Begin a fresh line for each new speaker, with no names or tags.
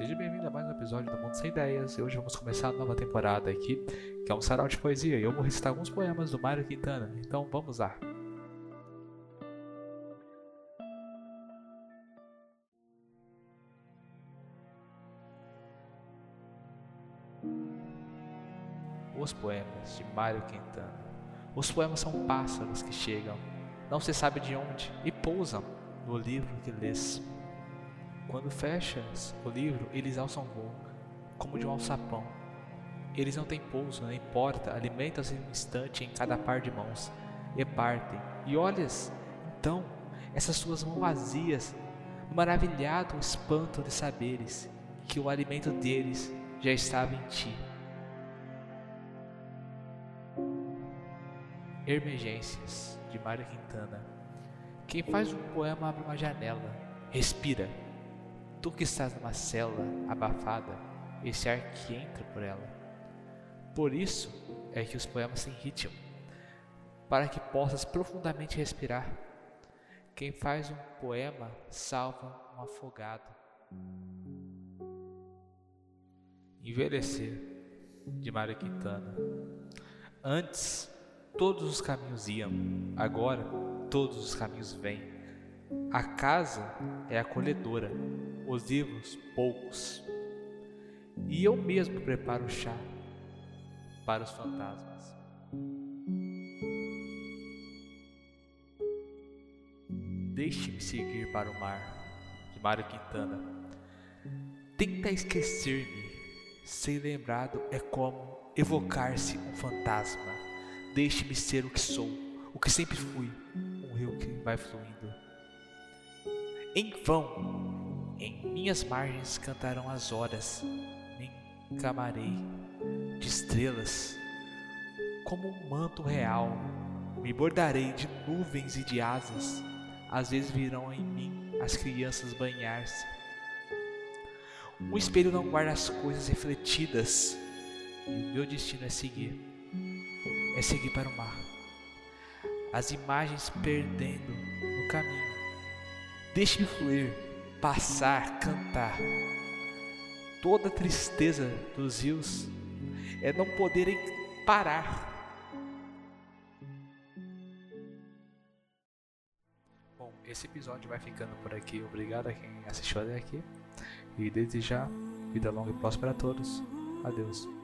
Seja bem-vindo a mais um episódio do Mundo Sem Ideias. E hoje vamos começar a nova temporada aqui, que é um sarau de poesia. E eu vou recitar alguns poemas do Mário Quintana. Então vamos lá. Os poemas de Mário Quintana. Os poemas são pássaros que chegam, não se sabe de onde, e pousam no livro que lês. Quando fechas o livro, eles alçam voo, como de um alçapão. Eles não têm pouso, nem porta, alimentam-se um instante em cada par de mãos, e partem. E olhas, então, essas suas mãos vazias, maravilhado o espanto de saberes que o alimento deles já estava em ti. Emergências, de Mário Quintana. Quem faz um poema abre uma janela, respira. Tu que estás numa cela abafada, esse ar que entra por ela. Por isso é que os poemas têm ritmo, para que possas profundamente respirar. Quem faz um poema salva um afogado. Envelhecer, de Mário Quintana. Antes, todos os caminhos iam, agora todos os caminhos vêm. A casa é acolhedora, os livros poucos. E eu mesmo preparo o chá para os fantasmas. Deixe-me seguir para o mar, de Mário Quintana. Tenta esquecer-me, ser lembrado é como evocar-se um fantasma. Deixe-me ser o que sou, o que sempre fui, um rio que vai fluindo. Em vão, em minhas margens cantarão as horas, me encamarei de estrelas, como um manto real, me bordarei de nuvens e de asas, às vezes virão em mim as crianças banhar-se. Um espelho não guarda as coisas refletidas, e o meu destino é seguir é seguir para o mar. As imagens perdendo no caminho. Deixe-me fluir, passar, cantar. Toda tristeza dos rios é não poderem parar. Bom, esse episódio vai ficando por aqui. Obrigado a quem assistiu até aqui. E desde já, vida longa e próspera a todos. Adeus.